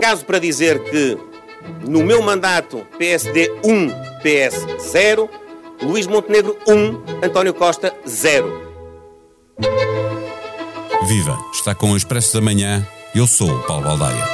Caso para dizer que no meu mandato PSD 1, PS 0, Luís Montenegro 1, António Costa 0. Viva! Está com o Expresso da Manhã. Eu sou o Paulo Baldaia.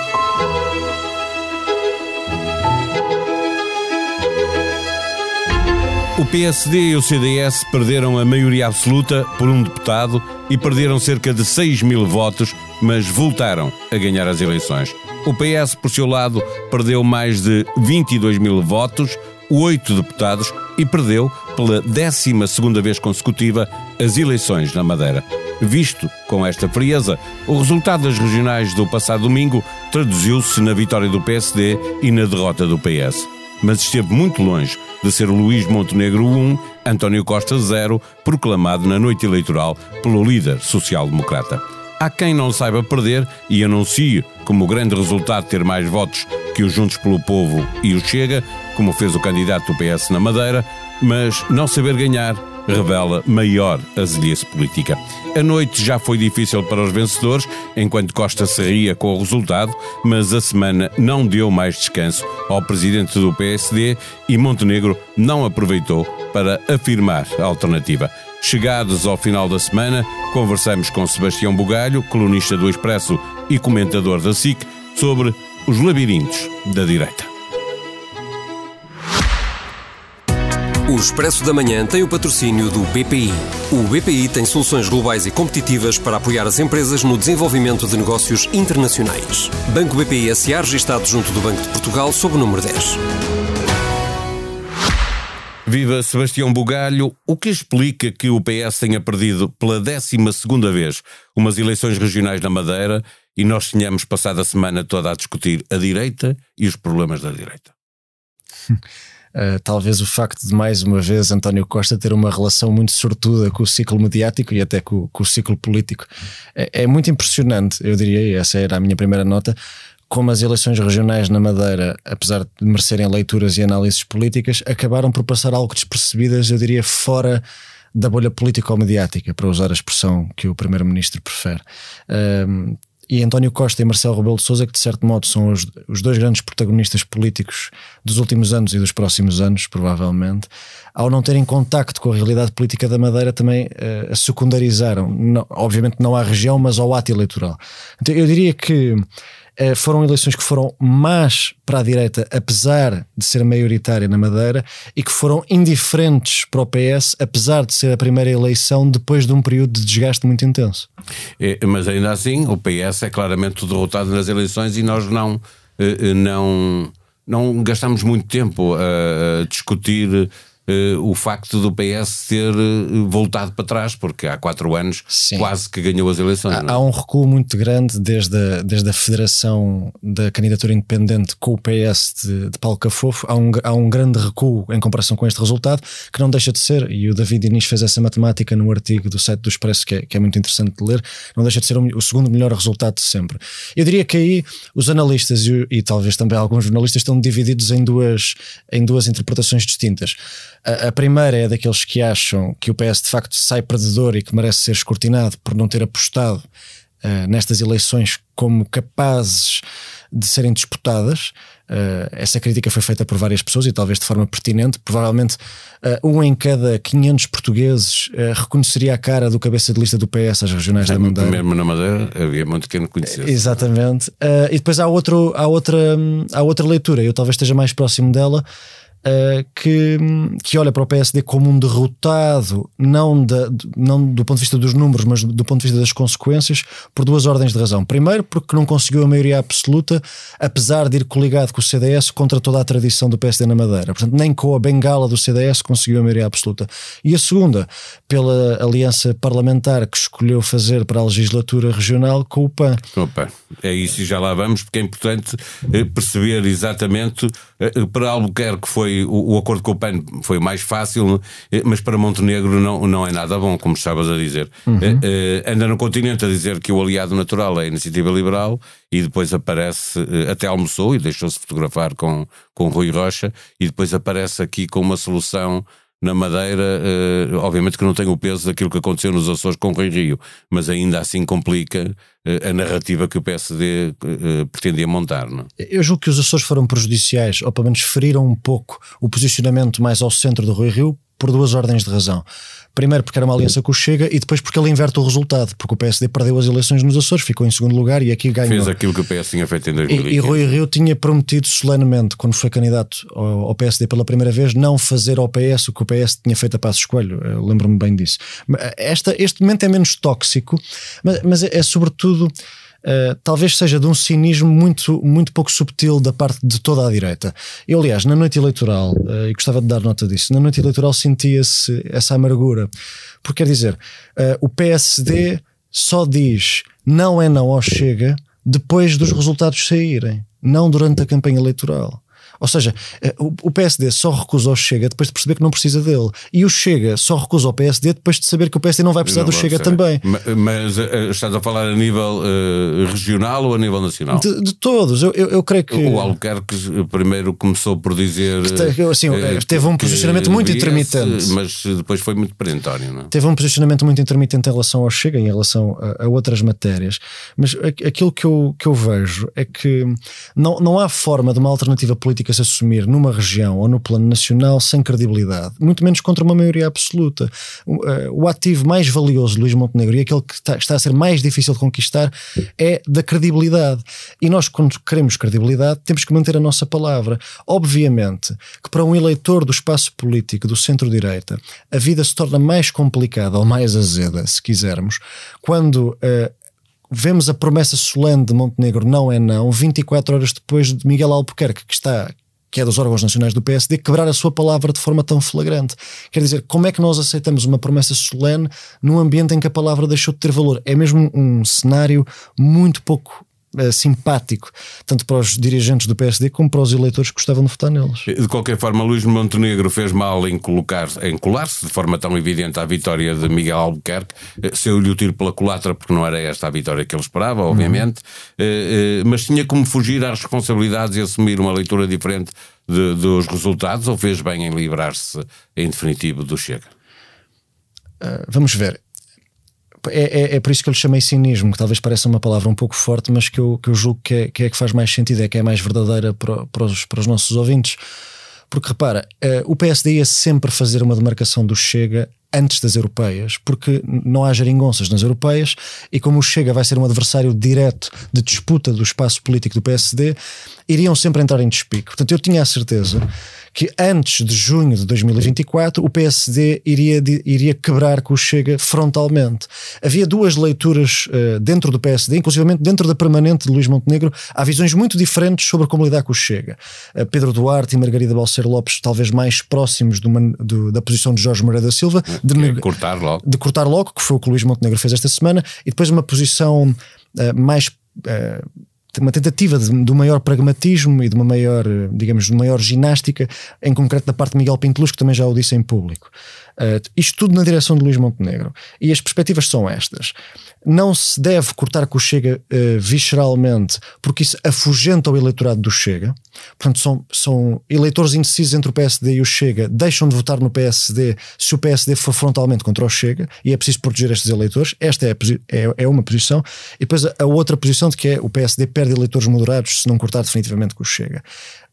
O PSD e o CDS perderam a maioria absoluta por um deputado e perderam cerca de 6 mil votos, mas voltaram a ganhar as eleições. O PS, por seu lado, perdeu mais de 22 mil votos, oito deputados e perdeu, pela 12 vez consecutiva, as eleições na Madeira. Visto com esta frieza, o resultado das regionais do passado domingo traduziu-se na vitória do PSD e na derrota do PS. Mas esteve muito longe de ser Luís Montenegro 1, António Costa 0, proclamado na noite eleitoral pelo líder social-democrata. Há quem não saiba perder e anuncie como grande resultado ter mais votos que os Juntos pelo Povo e o Chega, como fez o candidato do PS na Madeira, mas não saber ganhar revela maior azelice política. A noite já foi difícil para os vencedores, enquanto Costa se ria com o resultado, mas a semana não deu mais descanso ao presidente do PSD e Montenegro não aproveitou para afirmar a alternativa. Chegados ao final da semana, conversamos com Sebastião Bugalho, colunista do Expresso e comentador da SIC, sobre os labirintos da direita. O Expresso da Manhã tem o patrocínio do BPI. O BPI tem soluções globais e competitivas para apoiar as empresas no desenvolvimento de negócios internacionais. Banco BPI SA registado junto do Banco de Portugal sob o número 10. Viva Sebastião Bugalho, o que explica que o PS tenha perdido pela 12 vez umas eleições regionais na Madeira e nós tenhamos passado a semana toda a discutir a direita e os problemas da direita? Uh, talvez o facto de mais uma vez António Costa ter uma relação muito sortuda com o ciclo mediático e até com, com o ciclo político é, é, muito impressionante, eu diria, essa era a minha primeira nota, como as eleições regionais na Madeira, apesar de merecerem leituras e análises políticas, acabaram por passar algo despercebidas, eu diria, fora da bolha político-mediática, para usar a expressão que o Primeiro-Ministro prefere. Uh, e António Costa e Marcelo Rebelo de Sousa, que de certo modo são os, os dois grandes protagonistas políticos dos últimos anos e dos próximos anos, provavelmente, ao não terem contacto com a realidade política da Madeira, também uh, a secundarizaram, não, obviamente não à região, mas ao ato eleitoral. Então eu diria que foram eleições que foram más para a direita, apesar de ser maioritária na Madeira, e que foram indiferentes para o PS, apesar de ser a primeira eleição depois de um período de desgaste muito intenso. É, mas ainda assim, o PS é claramente derrotado nas eleições e nós não, eh, não, não gastamos muito tempo a discutir o facto do PS ter uh, voltado para trás, porque há quatro anos Sim. quase que ganhou as eleições. Há, é? há, um recuo muito grande desde a, desde a federação da candidatura independente com o PS de, de Paulo Cafofo. Há um, há um grande recuo em comparação com este resultado, que não deixa de ser, e o David Inês fez essa matemática no artigo do site do Expresso, que é, que é muito interessante de ler, não deixa de ser o, o segundo melhor resultado de sempre. Eu diria que aí os analistas e, e talvez também alguns jornalistas estão divididos em duas, em duas interpretações distintas. A, a, primeira é daqueles que acham que o PS de facto sai perdedor e que merece ser escrutinado por não ter apostado uh, nestas eleições como capazes de serem disputadas. Uh, essa crítica foi feita por várias pessoas e talvez de forma pertinente. Provavelmente uh, um em cada 500 portugueses uh, reconheceria a cara do cabeça de lista do PS às regionais da Madeira. Mesmo na Madeira havia muito quem conhecesse. Exatamente. e depois há, outro, há, outra, há outra leitura, eu talvez esteja mais próximo dela, Uh, que, que olha para o PSD como um derrotado, não, da, não do ponto de vista dos números, mas do ponto de vista das consequências, por duas ordens de razão. Primeiro, porque não conseguiu a maioria absoluta, apesar de ir coligado com o CDS contra toda a tradição do PSD na Madeira. Portanto, nem com a bengala do CDS conseguiu a maioria absoluta. E a segunda, pela aliança parlamentar que escolheu fazer para a legislatura regional com o PAN. Opa, é isso e já lá vamos, porque é importante eh, perceber exatamente eh, para algo que foi foi o, o, acordo com o PAN foi mais fácil, eh, mas para Montenegro não, não é nada bom, como estavas a dizer. Uhum. Uh, anda no continente a dizer que o aliado natural é a iniciativa liberal e depois aparece, uh, até almoçou e deixou-se fotografar com, com Rui Rocha, e depois aparece aqui com uma solução na Madeira, obviamente que não tem o peso daquilo que aconteceu nos Açores com o Rui Rio, mas ainda assim complica a narrativa que o PSD uh, pretendia montar. Não? É? Eu julgo que os Açores foram prejudiciais, ou pelo menos feriram um pouco o posicionamento mais ao centro do Rui Rio, por duas ordens de razão. Primeiro porque era uma aliança com o Chega e depois porque ele inverte o resultado, porque o PSD perdeu as eleições nos Açores, ficou em segundo lugar e aqui ganhou. Fez aquilo que o PS tinha feito em 2015. E, e Rui Rio tinha prometido solenemente, quando foi candidato ao, ao, PSD pela primeira vez, não fazer ao PS o que o PS tinha feito a passo escolho. Lembro-me bem disso. Esta, este momento é menos tóxico, mas, mas é, é sobretudo uh, talvez seja de um cinismo muito, muito pouco subtil da parte de toda a direita. Eu, aliás, na noite eleitoral, uh, e gostava de dar nota disso, na noite eleitoral sentia-se essa amargura. Porque quer dizer, uh, o PSD só diz não é não ao Chega depois dos resultados saírem, não durante a campanha eleitoral. Ou seja, eh, o PSD só recusa o Chega depois de perceber que não precisa dele. E o Chega só recusa o PSD depois de saber que o PSD não vai precisar não do Chega também. Mas, uh, estás a falar a nível uh, regional ou a nível nacional? De, de todos. Eu, eu, eu, creio que. O Albuquerque primeiro começou por dizer. Que, assim, teve um posicionamento muito intermitente. Mas depois foi muito perentório, não? É? Teve um posicionamento muito intermitente em relação ao Chega, em relação a, a outras matérias. Mas aquilo que eu, que eu vejo é que não, não há forma de uma alternativa política se assumir numa região ou no plano nacional sem credibilidade, muito menos contra uma maioria absoluta. O, uh, o ativo mais valioso de Luís Montenegro e aquele que está, está, a ser mais difícil de conquistar é da credibilidade. E nós, quando queremos credibilidade, temos que manter a nossa palavra. Obviamente que para um eleitor do espaço político do centro-direita, a vida se torna mais complicada ou mais azeda, se quisermos, quando uh, vemos a promessa solene de Montenegro não é não, 24 horas depois de Miguel Albuquerque, que está que é dos órgãos nacionais do PSD, quebrar a sua palavra de forma tão flagrante. Quer dizer, como é que nós aceitamos uma promessa solene num ambiente em que a palavra deixou de ter valor? É mesmo um cenário muito pouco simpático, tanto para os dirigentes do PSD como para os eleitores que gostavam de votar neles. De qualquer forma, Luís Montenegro fez mal em, colocar, em colar-se de forma tão evidente à vitória de Miguel Albuquerque, uh, saiu-lhe o tiro pela culatra, porque não era esta a vitória que ele esperava, obviamente, uh, mas tinha como fugir às responsabilidades e assumir uma leitura diferente de, dos resultados, ou fez bem em livrar-se em definitivo do Chega? vamos ver é, é, é, por isso que eu lhe chamei cinismo, que talvez pareça uma palavra um pouco forte, mas que eu, que eu julgo que é, que é que faz mais sentido, é que é mais verdadeira para, para, os, para os nossos ouvintes. Porque repara, uh, o PSD ia sempre fazer uma demarcação do Chega antes das europeias, porque não há geringonças nas europeias e como o Chega vai ser um adversário direto de disputa do espaço político do PSD, iriam sempre entrar em despique. Portanto, eu tinha a certeza que antes de junho de 2024 o PSD iria, iria quebrar com o Chega frontalmente. Havia duas leituras uh, dentro do PSD, inclusive dentro da permanente de Luís Montenegro, há visões muito diferentes sobre como lidar com o Chega. Uh, Pedro Duarte e Margarida Balseiro Lopes, talvez mais próximos do, do, da posição de Jorge Moreira da Silva, de, cortar logo. de cortar logo, que foi o que o Luís Montenegro fez esta semana, e depois uma posição uh, mais uma tentativa de, de um maior pragmatismo e de uma maior, digamos, de uma maior ginástica, em concreto da parte de Miguel Pinteluz, que também já o disse em público. Uh, isto tudo na direção de Luís Montenegro. E as perspectivas são estas. Não se deve cortar com o Chega uh, visceralmente, porque isso afugenta o eleitorado do Chega. Portanto, são, são eleitores indecisos entre o PSD e o Chega, deixam de votar no PSD se o PSD for frontalmente contra o Chega, e é preciso proteger estes eleitores. Esta é, é, é uma posição. E depois a, a outra posição de que é o PSD perde eleitores moderados se não cortar definitivamente com o Chega.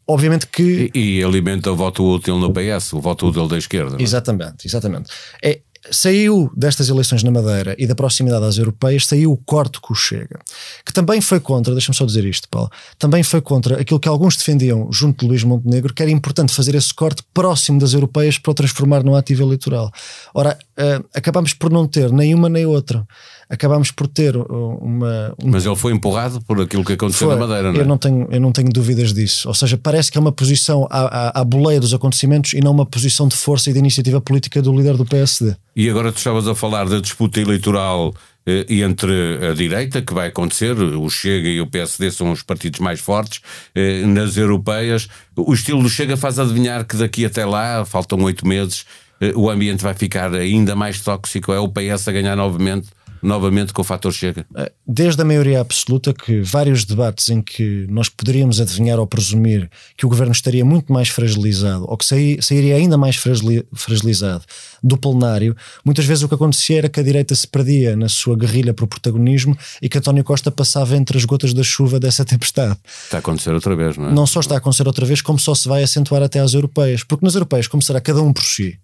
Obviamente que. E, e, alimenta o voto útil no PS, o voto útil da esquerda. É? Exatamente, exatamente. É, saiu destas eleições na Madeira e da proximidade às europeias, saiu o corte que o Chega, que também foi contra, deixa-me só dizer isto, Paulo, também foi contra aquilo que alguns defendiam junto de Luís Montenegro, que era importante fazer esse corte próximo das europeias para o transformar num ativo eleitoral. Ora, uh, acabamos por não ter nem uma nem outra acabámos por ter uma. Um... Mas ele foi empurrado por aquilo que aconteceu foi, na Madeira, não é? Eu não, tenho, eu não tenho dúvidas disso. Ou seja, parece que é uma posição à, à, à boleia dos acontecimentos e não uma posição de força e de iniciativa política do líder do PSD. E agora tu estavas a falar da disputa eleitoral eh, entre a direita, que vai acontecer, o Chega e o PSD são os partidos mais fortes, eh, nas europeias. O estilo do Chega faz adivinhar que daqui até lá, faltam oito meses, eh, o ambiente vai ficar ainda mais tóxico. É o PS a ganhar novamente novamente com o fator chega? Eh, desde a maioria absoluta, que vários debates em que nós poderíamos adivinhar ou presumir que o governo estaria muito mais fragilizado ou que sairia ainda mais fragilizado do plenário, muitas vezes o que acontecia era que a direita se perdia na sua guerrilha para o protagonismo e que António Costa passava entre as gotas da chuva dessa tempestade. Está a acontecer outra vez, não é? Não só está a acontecer outra vez, como só se vai acentuar até às europeias. Porque nas europeias, como será cada um por si,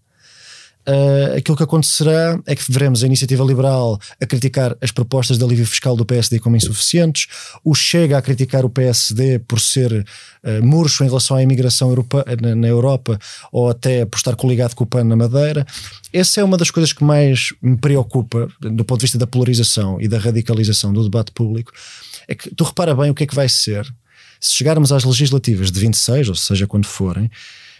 Uh, aquilo que acontecerá é que veremos a iniciativa liberal a criticar as propostas de alívio fiscal do PSD como insuficientes, o Chega a criticar o PSD por ser uh, murcho em relação à imigração Europa, na, na, Europa ou até por estar coligado com o PAN na Madeira. Essa é uma das coisas que mais me preocupa do ponto de vista da polarização e da radicalização do debate público. É que tu repara bem o que é que vai ser se chegarmos às legislativas de 26, ou seja, quando forem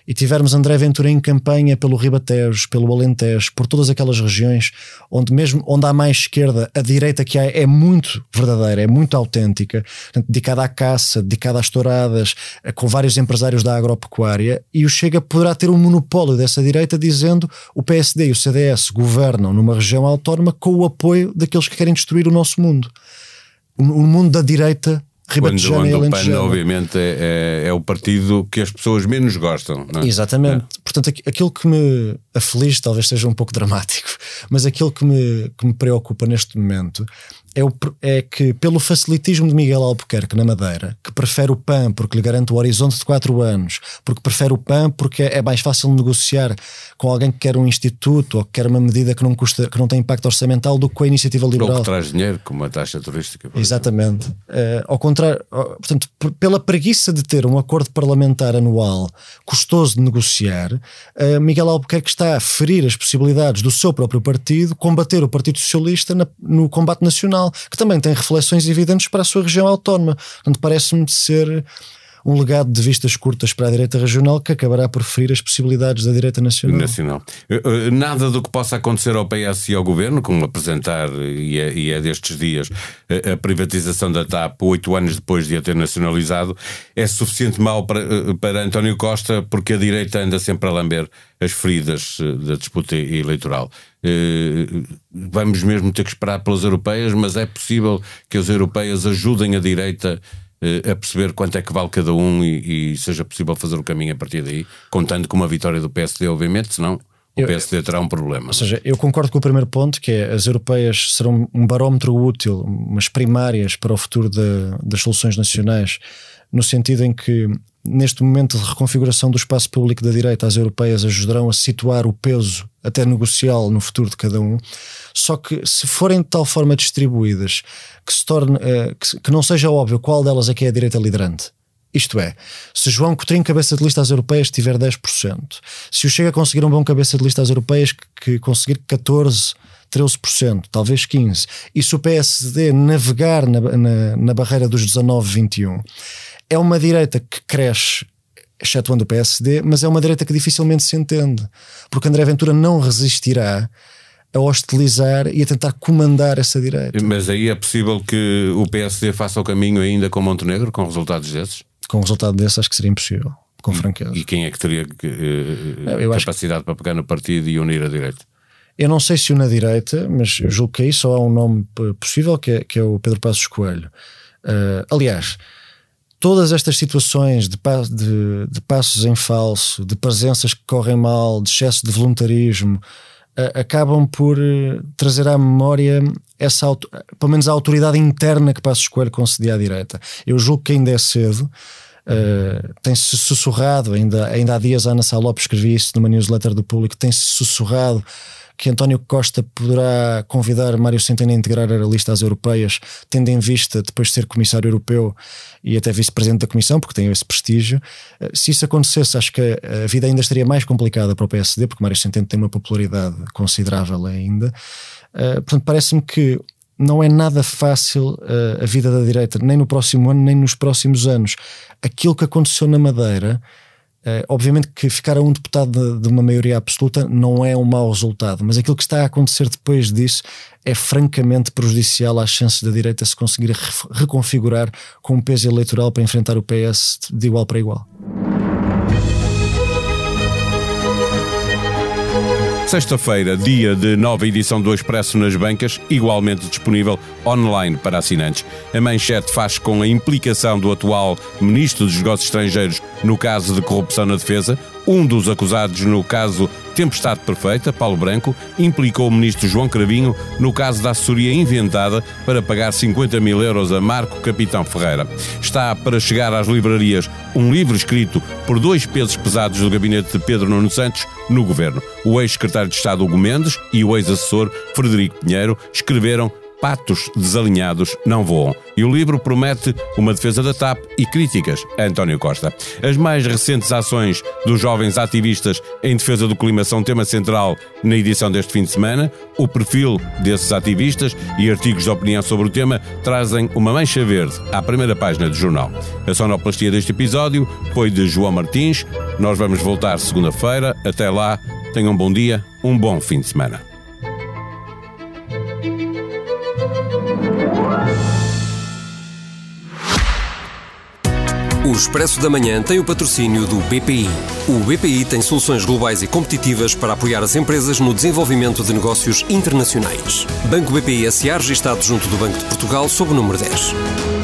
e tivermos André Ventura em campanha pelo Ribatejo, pelo Alentejo, por todas aquelas regiões onde mesmo onde há mais esquerda, a direita que há é muito verdadeira, é muito autêntica, dedicada à caça, dedicada às touradas, eh, com vários empresários da agropecuária, e o Chega poderá ter um monopólio dessa direita dizendo o PSD e o CDS governam numa região autónoma com o apoio daqueles que querem destruir o nosso mundo. O mundo da direita Ribatejana quando, quando o PAN, obviamente, é, é, é, o partido que as pessoas menos gostam. É? Exatamente. É. Portanto, aquilo que me aflige, talvez seja um pouco dramático, mas aquilo que me, que me preocupa neste momento é, o, é que, pelo facilitismo de Miguel Albuquerque na Madeira, que prefere o PAN porque lhe garante o horizonte de 4 anos, porque prefere o PAN porque é, mais fácil negociar com alguém que quer um instituto ou que quer uma medida que não, custa, que não tem impacto orçamental do que com a iniciativa liberal. Ou que traz dinheiro, como a taxa turística. Exatamente. Uh, ao contrário, portanto, pela preguiça de ter um acordo parlamentar anual custoso de negociar, uh, Miguel Albuquerque está a ferir as possibilidades do seu próprio partido combater o Partido Socialista na, no combate nacional, que também tem reflexões evidentes para a sua região autónoma. Portanto, parece-me ser um legado de vistas curtas para a direita regional que acabará por ferir as possibilidades da direita nacional. nacional. Eh, eh, nada do que possa acontecer ao PS e ao governo, como apresentar, e é, e é destes dias, eh, a privatização da TAP oito anos depois de a ter nacionalizado, é suficiente mal para, para António Costa, porque a direita anda sempre a lamber as feridas da disputa eleitoral. Vamos mesmo ter que esperar pelas europeias, mas é possível que as europeias ajudem a direita eh, a perceber quanto é que vale cada um e, e, seja possível fazer o caminho a partir daí, contando com uma vitória do PSD, obviamente, senão o PSD terá um problema. Ou seja, eu concordo com o primeiro ponto, que é as europeias serão um barómetro útil, umas primárias para o futuro de, das soluções nacionais, no sentido em que neste momento de reconfiguração do espaço público da direita, as europeias ajudarão a situar o peso até negocial no futuro de cada um. Só que se forem de tal forma distribuídas que se torne uh, que, que, não seja óbvio qual delas é que é a direita liderante. Isto é, se João Coutinho, cabeça de lista às europeias, tiver 10%, se o Chega conseguir um bom cabeça de lista às europeias que, que conseguir 14%, 13%, talvez 15%, e se o PSD navegar na, na, na barreira dos 19, 21%, é uma direita que cresce, excetuando o PSD, mas é uma direita que dificilmente se entende, porque André Ventura não resistirá a hostilizar e a tentar comandar essa direita. Mas aí é possível que o PSD faça o caminho ainda com Montenegro, com resultados desses? Com um resultado desses, acho que seria impossível, com franqueza. E quem é que teria uh, capacidade que... para pegar no partido e unir a direita? Eu não sei se o na direita, mas julgo que aí só há um nome possível, que é, que é o Pedro Passos Coelho. Uh, aliás, todas estas situações de, de, de, passos em falso, de presenças que correm mal, de excesso de voluntarismo, uh, acabam por uh, trazer à memória essa, pelo menos a autoridade interna que Passos Coelho concedia à direita. Eu julgo que ainda é cedo. Uh, tem-se sussurrado, ainda, ainda há dias a Ana Lopes escrevia isso numa newsletter do público, tem-se sussurrado que António Costa poderá convidar Mário Centeno a integrar a lista às europeias, tendo em vista depois de ser comissário europeu e até vice-presidente da comissão, porque tem esse prestígio. Eh, se isso acontecesse, acho que a vida ainda estaria mais complicada para o PSD, porque Mário Centeno tem uma popularidade considerável ainda. Eh, portanto, parece-me que não é nada fácil uh, a vida da direita, nem no próximo ano, nem nos próximos anos. Aquilo que aconteceu na Madeira obviamente que ficar a um deputado de, de, uma maioria absoluta não é um mau resultado, mas aquilo que está a acontecer depois disso é francamente prejudicial às chances da direita se conseguir re reconfigurar com um peso eleitoral para enfrentar o PS de igual para igual. Sexta-feira, dia de nova edição do Expresso nas bancas, igualmente disponível online para assinantes. A manchete faz com a implicação do atual Ministro dos Negócios Estrangeiros no caso de corrupção na defesa. Um dos acusados no caso Tempestade Perfeita, Paulo Branco, implicou o ministro João Cravinho no caso da assessoria inventada para pagar 50 mil euros a Marco Capitão Ferreira. Está para chegar às livrarias um livro escrito por dois pesos pesados do gabinete de Pedro Nuno Santos no governo. O ex-secretário de Estado Hugo Mendes e o ex-assessor Frederico Pinheiro escreveram patos desalinhados não voam. E o livro promete uma defesa da TAP e críticas a António Costa. As mais recentes ações dos jovens ativistas em defesa do clima são tema central na edição deste fim de semana. O perfil desses ativistas e artigos de opinião sobre o tema trazem uma mancha verde à primeira página do jornal. A sonoplastia deste episódio foi de João Martins. Nós vamos voltar segunda-feira. Até lá, tenham um bom dia, um bom fim de semana. Expresso da Manhã tem o patrocínio do BPI. O BPI tem soluções globais e competitivas para apoiar as empresas no desenvolvimento de negócios internacionais. Banco BPI SA registado junto do Banco de Portugal sob o número 10.